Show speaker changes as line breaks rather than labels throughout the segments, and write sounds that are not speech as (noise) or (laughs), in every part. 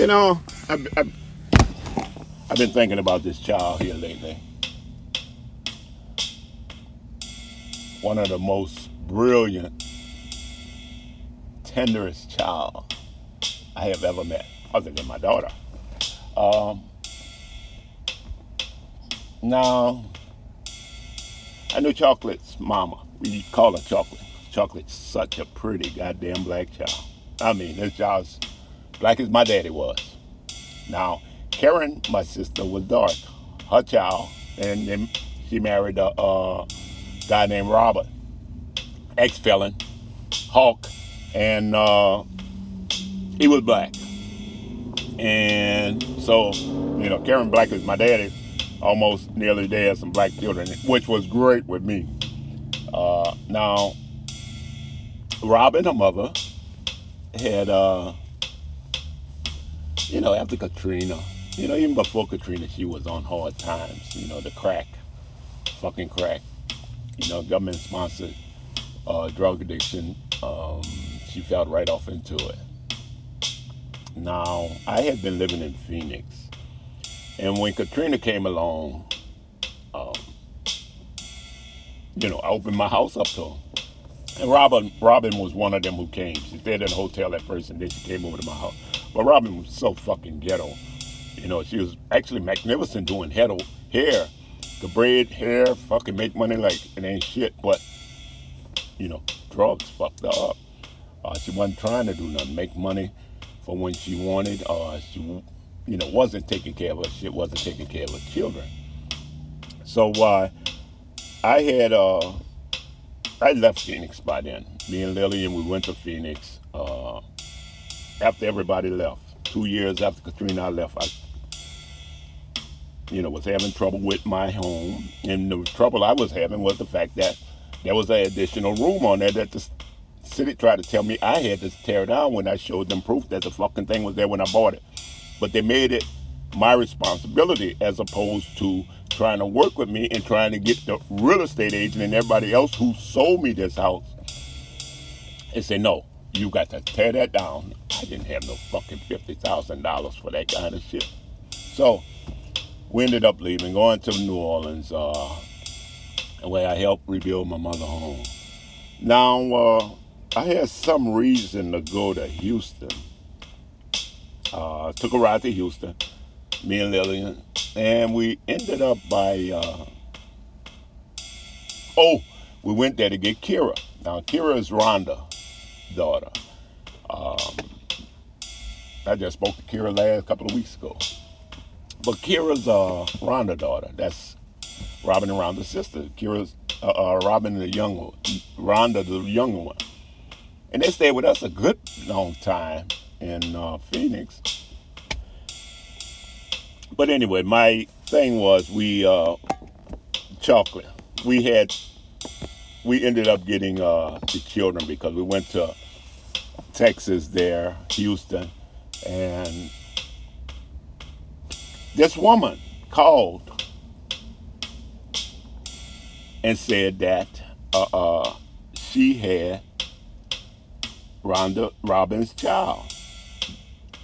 You know, I've, I've, I've been thinking about this child here lately. One of the most brilliant, tenderest child I have ever met, other than my daughter. Um, now, I knew Chocolate's mama. We call her Chocolate. Chocolate's such a pretty goddamn black child. I mean, this child's black as my daddy was. Now, Karen, my sister, was dark. Her child, and then she married a, guy named Robert, ex-felon, Hawk, and uh, he was black. And so, you know, Karen Black is my daddy, almost nearly dead, some black children, which was great with me. Uh, now, Robin, her mother, had, uh, you know, after Katrina, you know, even before Katrina, she was on hard times. You know, the crack, fucking crack. You know, government sponsored uh, drug addiction. Um, she fell right off into it. Now, I had been living in Phoenix, and when Katrina came along, um, you know, I opened my house up to her. And Robin, Robin was one of them who came. She stayed in a hotel at first, and then she came over to my house. But Robin was so fucking ghetto. You know, she was actually magnificent doing hair, hair, the braid hair, fucking make money like it ain't shit. But you know, drugs fucked her up. Uh, she wasn't trying to do nothing, make money for when she wanted. Uh, she, you know, wasn't taking care of her shit, wasn't taking care of her children. So uh, I had, uh, I left Phoenix by then. Me and Lillian, we went to Phoenix uh, after everybody left. Two years after Katrina I left, I, you know, was having trouble with my home. And the trouble I was having was the fact that there was an additional room on there that the city tried to tell me I had to tear down when I showed them proof that the fucking thing was there when I bought it. But they made it my responsibility as opposed to trying to work with me and trying to get the real estate agent and everybody else who sold me this house and say, no, you got to tear that down. I didn't have no fucking $50,000 for that kind of shit. So we ended up leaving, going to New Orleans, uh, where I helped rebuild my mother home. Now, uh, I had some reason to go to Houston. Uh, took a ride to Houston, me and Lillian, and we ended up by, uh, oh, we went there to get Kira. Now, Kira is Rhonda's daughter. Um, I just spoke to Kira last couple of weeks ago. But Kira's uh, Rhonda daughter. That's Robin and Rhonda's sister. Kira's uh, uh, Robin the young one, Rhonda the younger one. And they stayed with us a good long time in uh, Phoenix. But anyway, my thing was we uh, chocolate. We had we ended up getting uh, the children because we went to Texas there, Houston, and this woman called and said that uh, uh, she had Rhonda Robin's child,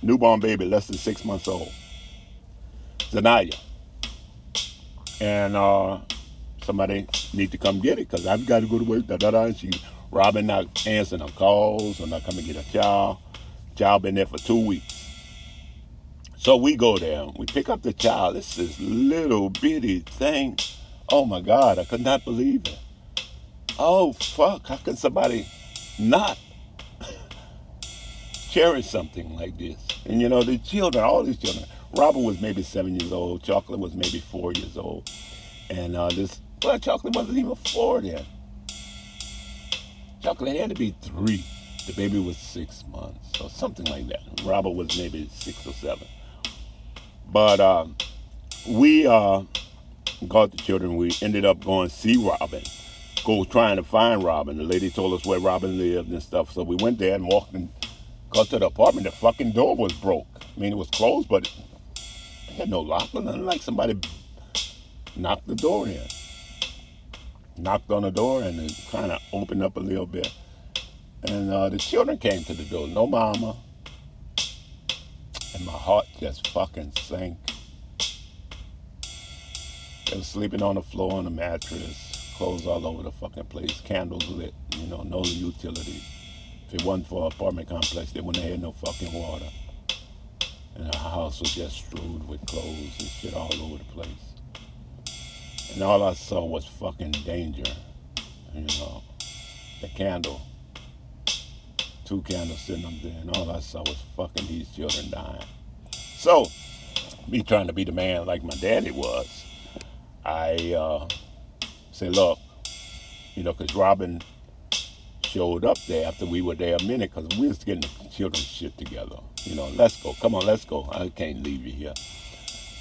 newborn baby, less than six months old, Zanaya. And uh, somebody need to come get it because I've got to go to work. Da da da. And she, Robin, not answering her calls or not coming to get her child. Child been there for two weeks. So we go there. We pick up the child. This little bitty thing. Oh my God! I could not believe it. Oh fuck! How can somebody not (laughs) cherish something like this. And you know, the children, all these children, Robin was maybe seven years old, Chocolate was maybe four years old. And uh, this, well, Chocolate wasn't even four then. Chocolate had to be three. The baby was six months or something like that. Robert was maybe six or seven. But uh, we uh, got the children. We ended up going see Robin, go trying to find Robin. The lady told us where Robin lived and stuff. So we went there and walked and Got to the apartment, the fucking door was broke. I mean, it was closed, but had no lock or nothing. Like somebody knocked the door in. Knocked on the door and it kind of opened up a little bit. And uh, the children came to the door. No mama. And my heart just fucking sank. They were sleeping on the floor on the mattress, clothes all over the fucking place, candles lit, you know, no utility. If it wasn't for an apartment complex, they wouldn't have had no fucking water. And our house was just strewed with clothes and shit all over the place. And all I saw was fucking danger. You know, the candle, two candles sitting up there, and all I saw was fucking these children dying. So, me trying to be the man like my daddy was, I uh, said, look, you know, because Robin showed up there after we were there a minute because we was getting the children's shit together. You know, let's go. Come on, let's go. I can't leave you here.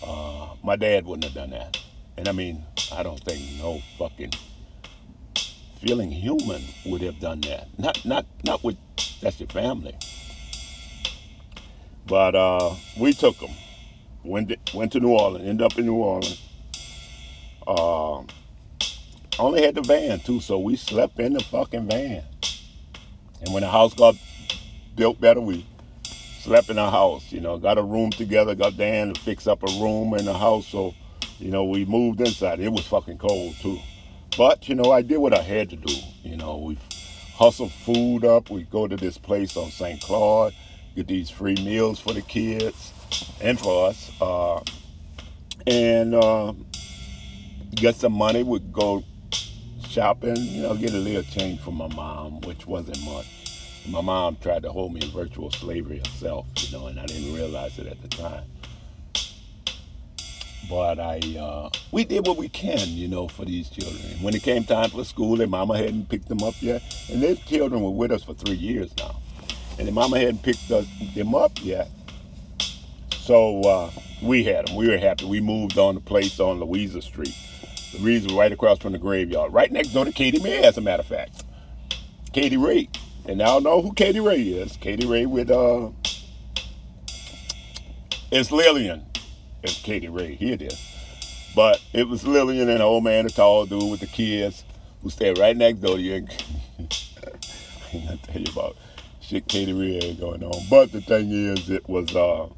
Uh, my dad wouldn't have done that. And I mean, I don't think no fucking feeling human would have done that. Not not not with that's your family. But uh, we took them. Went to, went to New Orleans. Ended up in New Orleans. Uh, only had the van too, so we slept in the fucking van. And when the house got built better, we slept in our house. You know, got a room together. Got Dan to fix up a room in the house, so you know we moved inside. It was fucking cold too, but you know I did what I had to do. You know we hustled food up. We go to this place on St. Claude, get these free meals for the kids and for us, uh, and. Uh, get some money, would go shopping, you know, get a little change from my mom, which wasn't much. My mom tried to hold me in virtual slavery herself, you know, and I didn't realize it at the time. But I, uh, we did what we can, you know, for these children. When it came time for school, their mama hadn't picked them up yet, and these children were with us for three years now, and their mama hadn't picked us, them up yet. So uh, we had them. We were happy. We moved on the place on Louisa Street the reason right across from the graveyard, right next door to Katie May, as a matter of fact. Katie Ray. And now know who Katie Ray is. Katie Ray with uh it's Lillian. It's Katie Ray. Here it is. But it was Lillian and an old man, a tall dude with the kids who stayed right next door to you. (laughs) I ain't gonna tell you about shit Katie Ray ain't going on. But the thing is it was uh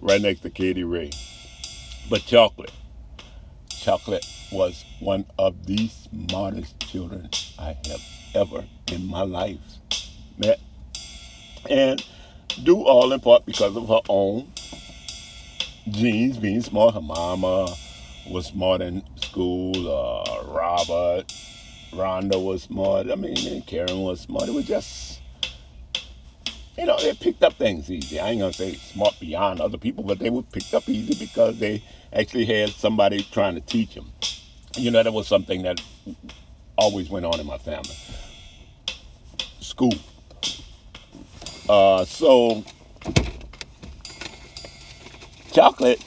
right next to Katie Ray. But chocolate. Chocolate was one of the smartest children I have ever in my life met. And do all in part because of her own genes being smart. Her mama was smart in school. Uh, Robert, Rhonda was smart. I mean, Karen was smart. It was just, you know, they picked up things easy. I ain't gonna say smart beyond other people, but they were picked up easy because they actually had somebody trying to teach them you know, that was something that always went on in my family. School. Uh, so, chocolate,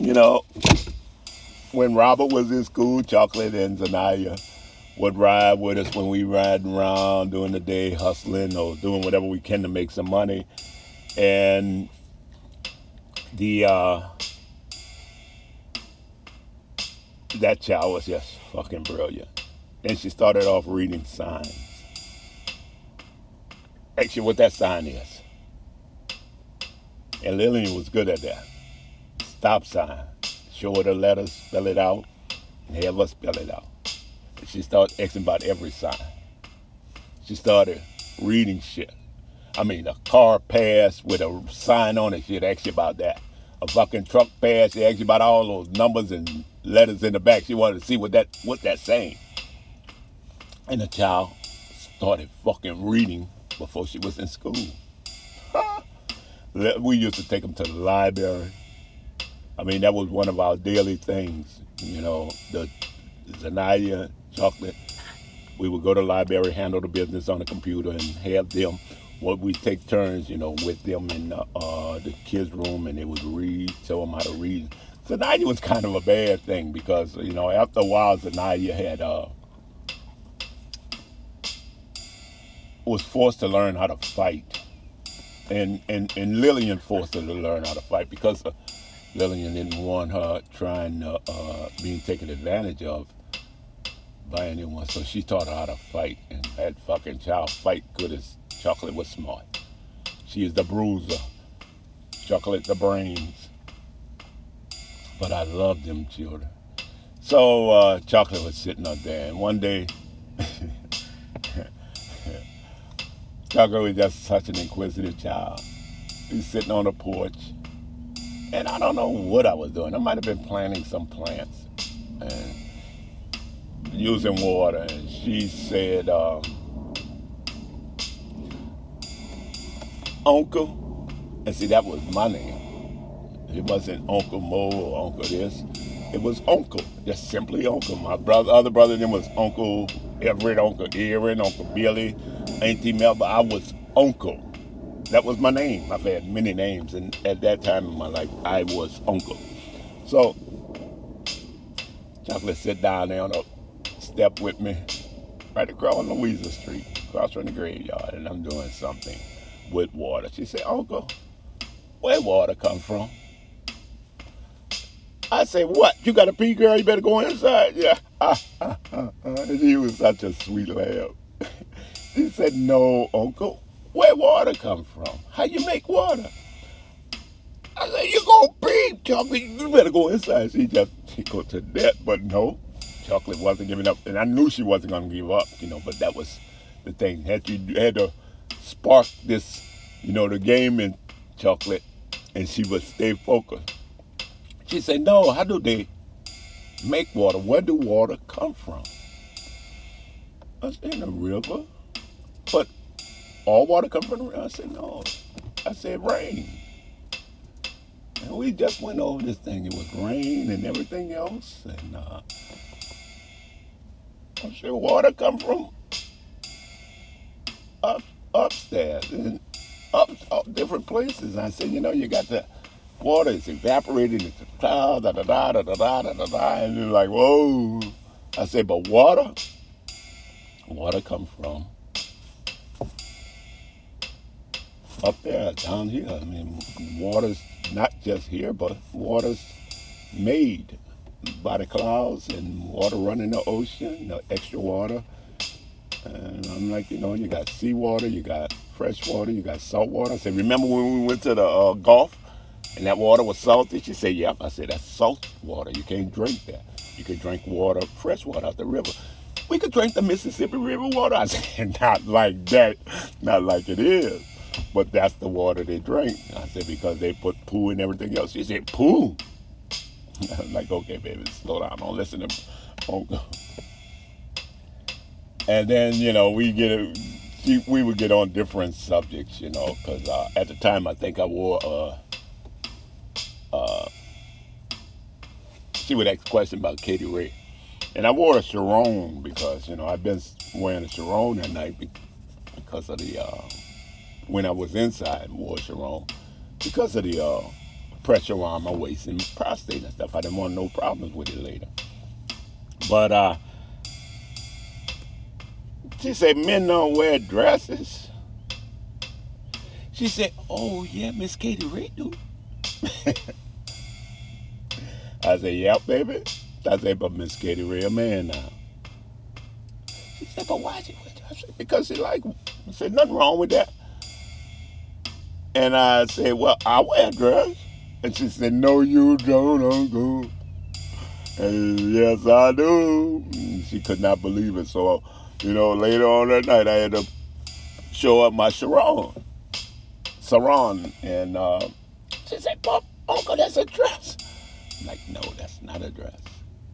you know, when Robert was in school, Chocolate and Zanaya would ride with us when we riding around during the day, hustling or doing whatever we can to make some money. And the uh, that child was just fucking brilliant. Then she started off reading signs. Actually, what that sign is. And Lillian was good at that. Stop sign. Show her the letters, spell it out, and have her spell it out. And she started asking about every sign. She started reading shit. I mean, a car passed with a sign on it, she'd ask you about that. A fucking truck passed, she asked you about all those numbers and letters in the back. She wanted to see what that what that's saying. And the child started fucking reading before she was in school. (laughs) we used to take them to the library. I mean, that was one of our daily things. You know, the Zanaya chocolate. We would go to the library, handle the business on the computer, and have them. What we take turns, you know, with them in the, uh, the kids' room, and they would read, tell them how to read. Zanaya was kind of a bad thing because, you know, after a while, Zanaya had, uh, was forced to learn how to fight. And, and, and Lillian forced her to learn how to fight because uh, Lillian didn't want her trying to, uh, being taken advantage of by anyone. So she taught her how to fight. And that fucking child fight good as chocolate was smart. She is the bruiser. chocolate the brains. But I loved them children. So uh, chocolate was sitting up there, and one day, (laughs) chocolate was just such an inquisitive child. He's sitting on the porch, and I don't know what I was doing. I might have been planting some plants and using water, and she said. Um, Uncle. And see, that was my name. It wasn't Uncle Mo or Uncle this. It was Uncle, just simply Uncle. My brother, other brother, then was Uncle Everett, Uncle Aaron, Uncle Billy, Auntie Melba. I was Uncle. That was my name. I've had many names, and at that time in my life, I was Uncle. So, Chocolate sit down there on a step with me, right across Louisa Street, across from the graveyard, and I'm doing something with water. She said, Uncle, where water come from? I say, what? You got a pee, girl? You better go inside. Yeah. (laughs) Ah, ah, ah, ah. She was such a sweet laugh. she said, no, Uncle. Where water come from? How you make water? I said, you gonna pee, Chocolate. You better go inside. She just tickled to death, but no. Chocolate wasn't giving up. And I knew she wasn't gonna give up, you know, but that was the thing. Had you had to sparked this, you know, the game in chocolate, and she would stay focused. She said, No, how do they make water? Where do water come from? I said, In the river. But all water come from the river? I said, No. I said, Rain. And we just went over this thing. It was rain and everything else. And uh, I said, Water come from up upstairs and up, up different places. And I said, you know, you got the water is evaporating into clouds, da da da da da da da da da. And you're like, whoa. I said, but water, water comes from up there, down here. I mean, water's not just here, but water's made by the clouds and water running the ocean, the extra water and I'm like, you know, you got seawater, you got fresh water, you got salt water. I said, remember when we went to the uh, Gulf and that water was salty? She said, yep. I said, that's salt water. You can't drink that. You can drink water, fresh water out the river. We could drink the Mississippi River water. I said, (laughs) not like that, not like it is. But that's the water they drink. I said, because they put poo and everything else. She said, poo? (laughs) I'm like, okay, baby, slow down. Don't listen to (laughs) don't, and then you know we get a, we would get on different subjects, you know, because uh, at the time I think I wore uh, uh, she would ask a question about Katie Ray, and I wore a sarong because you know I've been wearing a sarong that night because of the uh, when I was inside wore a because of the uh, pressure on my waist and prostate and stuff. I didn't want no problems with it later, but uh she said, men don't wear dresses. She said, oh, yeah, Miss Katie Ray do. (laughs) I said, yep, baby. I said, but Miss Katie Ray a man now. She said, but why she wear dresses? Because she like I said, nothing wrong with that. And I said, well, I wear a dress. And she said, no, you don't, Uncle. And yes, I do. She could not believe it. So you know, later on that night, I had to show up my sarong, sarong, and uh, she said, "Pop, Uncle, that's a dress." I'm like, no, that's not a dress.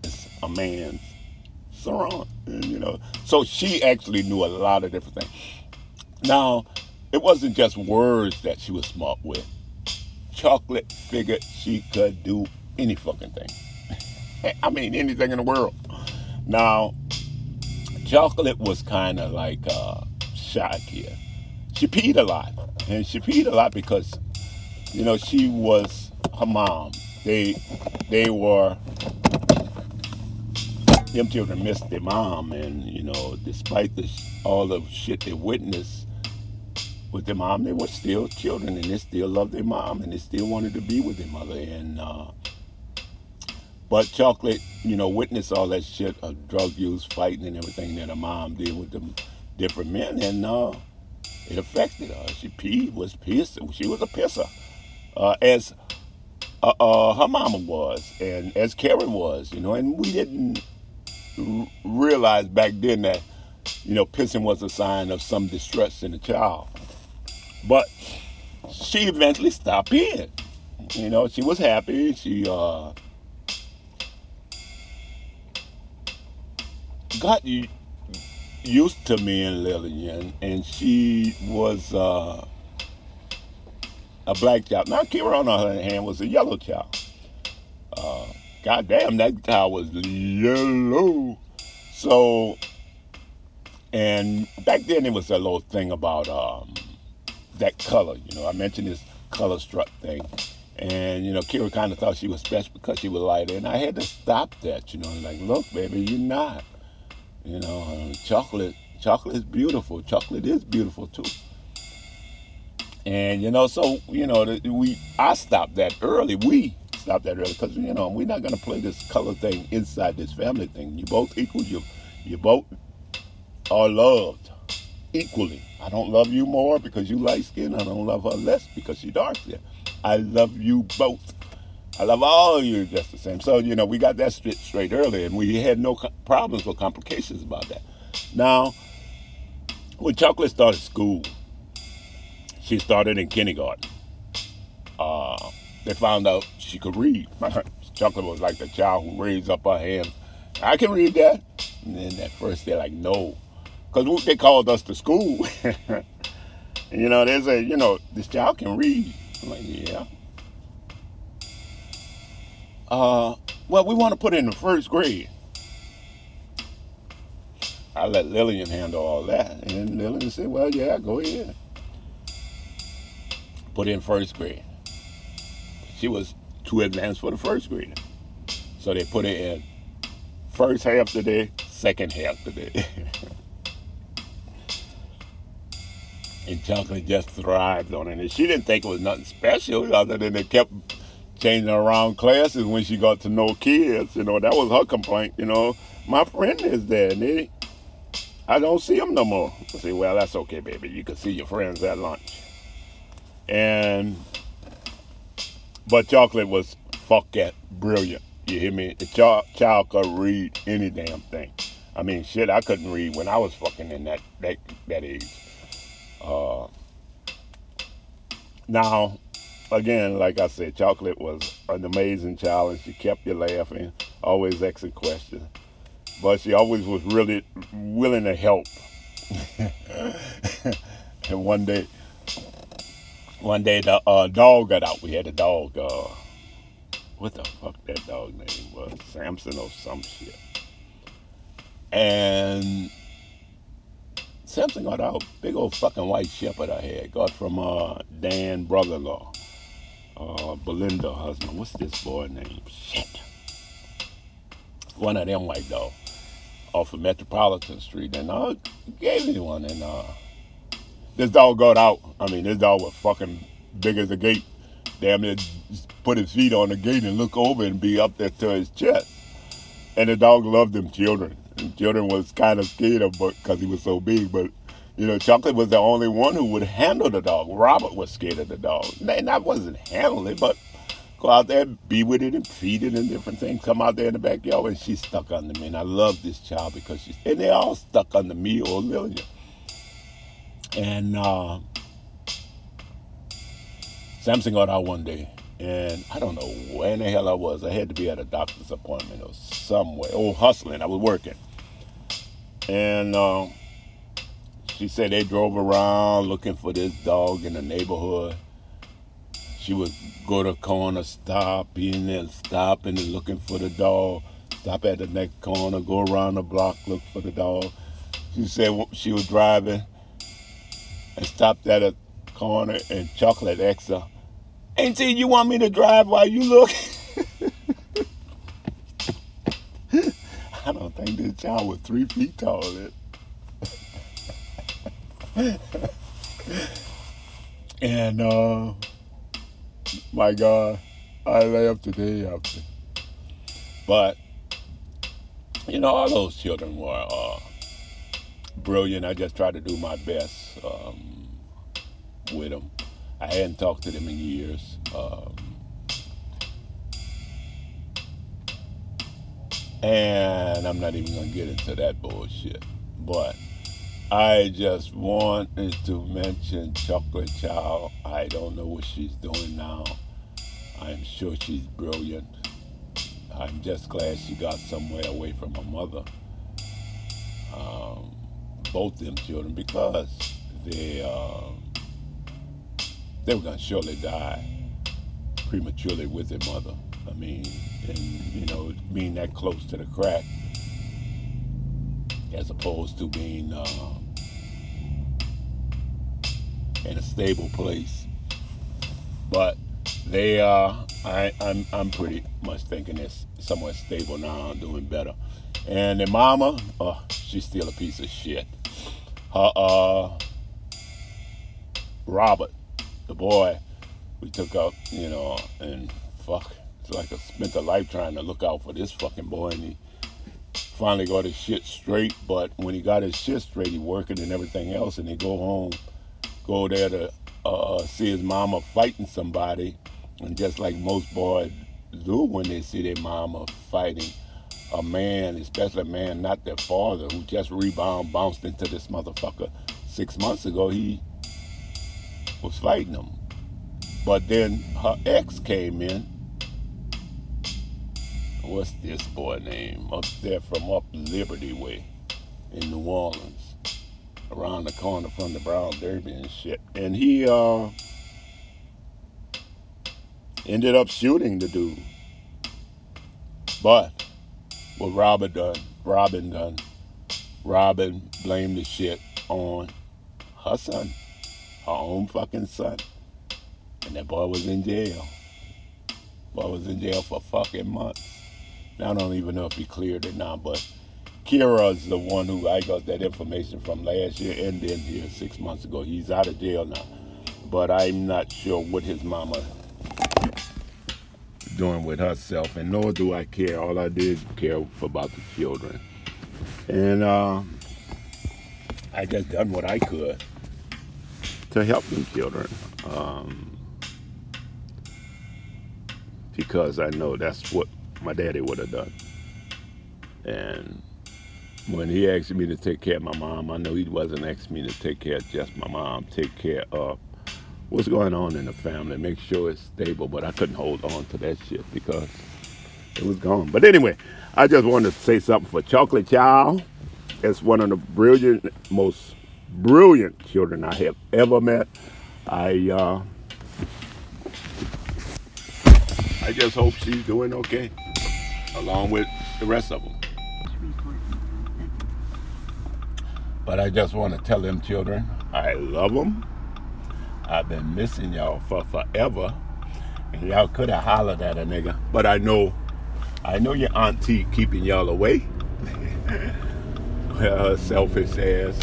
It's a man's sarong, and, you know. So she actually knew a lot of different things. Now, it wasn't just words that she was smart with. Chocolate figured she could do any fucking thing. (laughs) I mean, anything in the world. Now, Chocolate was kind of like uh, shy here. She peed a lot, and she peed a lot because, you know, she was her mom. They, they were. Them children missed their mom, and you know, despite the, all the shit they witnessed with their mom, they were still children, and they still loved their mom, and they still wanted to be with their mother. And uh, but Chocolate, you know, witnessed all that shit of drug use, fighting, and everything that her mom did with them different men, and uh, it affected her. She peed, was pissed. She was a pisser. uh, as uh, uh, her mama was, and as Karen was, you know, and we didn't r- realize back then that, you know, pissing was a sign of some distress in the child. But she eventually stopped in. You know, she was happy. She uh, got used to me and Lillian, and she was uh, a black child. Now, Kira, on the other hand, was a yellow child. Uh, God damn, that child was yellow. So, and back then there was a little thing about um, that color. You know, I mentioned this color struck thing. And, you know, Kira kind of thought she was special because she was lighter. And I had to stop that, you know, like, look, baby, you're not. You know, uh, chocolate, chocolate is beautiful. Chocolate is beautiful too. And, you know, so, you know, the- we, I stopped that early. We stopped that early because, you know, we're not to play this color thing inside this family thing. You both equal. You, you both are loved equally. I don't love you more because you light skin. I don't love her less because she dark skin. I love you both. I love all of you just the same. So, you know, we got that straight, straight early and we had no problems or complications about that. Now, when Chocolate started school, she started in kindergarten. Uh, they found out she could read. (laughs) Chocolate was like the child who raised up her hand. I can read that. And then at first they're like, no. Because they called us to school. (laughs) you know, they say, you know, this child can read. I'm like, yeah. Uh, well, we want to put it in the first grade. I let Lillian handle all that. And Lillian said, well, yeah, go ahead. Put in first grade. She was too advanced for the first grade. So they put it in first half the day, second half the day. (laughs) and Chocolate just thrived on it. And she didn't think it was nothing special other than they kept changing around classes when she got to know kids. You know, that was her complaint. You know, my friend is there and they, I don't see him no more. I say, well, that's okay, baby. You can see your friends at lunch. And, but Chocolate was fuck that brilliant. You hear me? The child, child could read any damn thing. I mean, shit, I couldn't read when I was fucking in that that, that age. Uh, now, again, like I said, Chocolate was an amazing child, she kept you laughing, always asking questions. But she always was really willing to help. (laughs) and one day, one day the uh, dog got out. We had a dog. Uh, what the fuck that dog name was? Samson or some shit. And Samson got out. Big old fucking white shepherd I had. Got from uh, Dan brother-in-law. Uh, Belinda husband. What's this boy name? Shit. One of them white dogs off of Metropolitan Street. And I gave me one. And uh, this dog got out. I mean, this dog was fucking big as a gate. Damn just put his feet on the gate and look over and be up there to his chest. And the dog loved them children. And children was kind of scared of him because he was so big. But, you know, Chocolate was the only one who would handle the dog. Robert was scared of the dog. And I wasn't handling it, but go out there, be with it, and feed it and different things. Come out there in the backyard, and she's stuck under me. And I love this child because she's, and they all stuck under me or Lillian. And uh, Samson got out one day, and I don't know where in the hell I was. I had to be at a doctor's appointment or somewhere. Oh, hustling. I was working. And uh, she said they drove around looking for this dog in the neighborhood. She would go to corner, stop, in there, stopping and looking for the dog. Stop at the next corner, go around the block, look for the dog. She said she was driving and stopped at a corner and Chocolate asked her, Auntie, you want me to drive while you look? (laughs) I don't think this child was three feet tall. (laughs) and uh, my God, I laughed today after. But you know, all those children were uh, brilliant. I just tried to do my best um, with them. I hadn't talked to them in years. Um, and I'm not even gonna get into that bullshit. But I just wanted to mention Chocolate Child. I don't know what she's doing now. I'm sure she's brilliant. I'm just glad she got somewhere away from her mother. Um, both them children because they uh, they were gonna surely die prematurely with their mother. I mean, and you know, being that close to the crack, as opposed to being uh, in a stable place. But they are, uh, I, I'm, I'm pretty much thinking it's somewhat stable now, doing better. And the mama, oh, she's still a piece of shit. Her, uh, Robert, the boy, we took up, you know, and fuck, it's like I spent a life trying to look out for this fucking boy, and he finally got his shit straight. But when he got his shit straight, he working and everything else, and he go home, go there to uh, see his mama fighting somebody, and just like most boys do when they see their mama fighting a man, especially a man not their father, who just rebound bounced into this motherfucker six months ago, he was fighting him. But then her ex came in. What's this boy name? Up there from up Liberty Way in New Orleans. Around the corner from the Brown Derby and shit. And he uh ended up shooting the dude. But what Robin done, Robin done, Robin blamed the shit on her son, her own fucking son. And that boy was in jail. Boy was in jail for fucking months. I don't even know if he cleared it now, but Kira's the one who I got that information from last year and then here six months ago. He's out of jail now. But I'm not sure what his mama doing with herself, and nor do I care. All I did care about the children. And uh, I just done what I could to help them children. Um, because I know that's what my daddy would have done. And when he asked me to take care of my mom, I know he wasn't asking me to take care of just my mom, take care of what's going on in the family, make sure it's stable. But I couldn't hold on to that shit because it was gone. But anyway, I just wanted to say something for Chocolate Child. It's one of the brilliant, most brilliant children I have ever met. I uh, I just hope she's doing okay, along with the rest of them. But I just want to tell them children, I love them. I've been missing y'all for forever. And y'all could have hollered at a nigga. But I know, I know your auntie keeping y'all away. (laughs) well, selfish ass.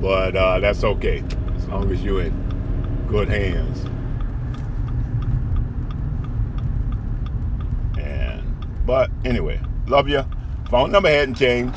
But uh, that's okay, as long as you're in good hands. But anyway, love you. Phone number hadn't changed.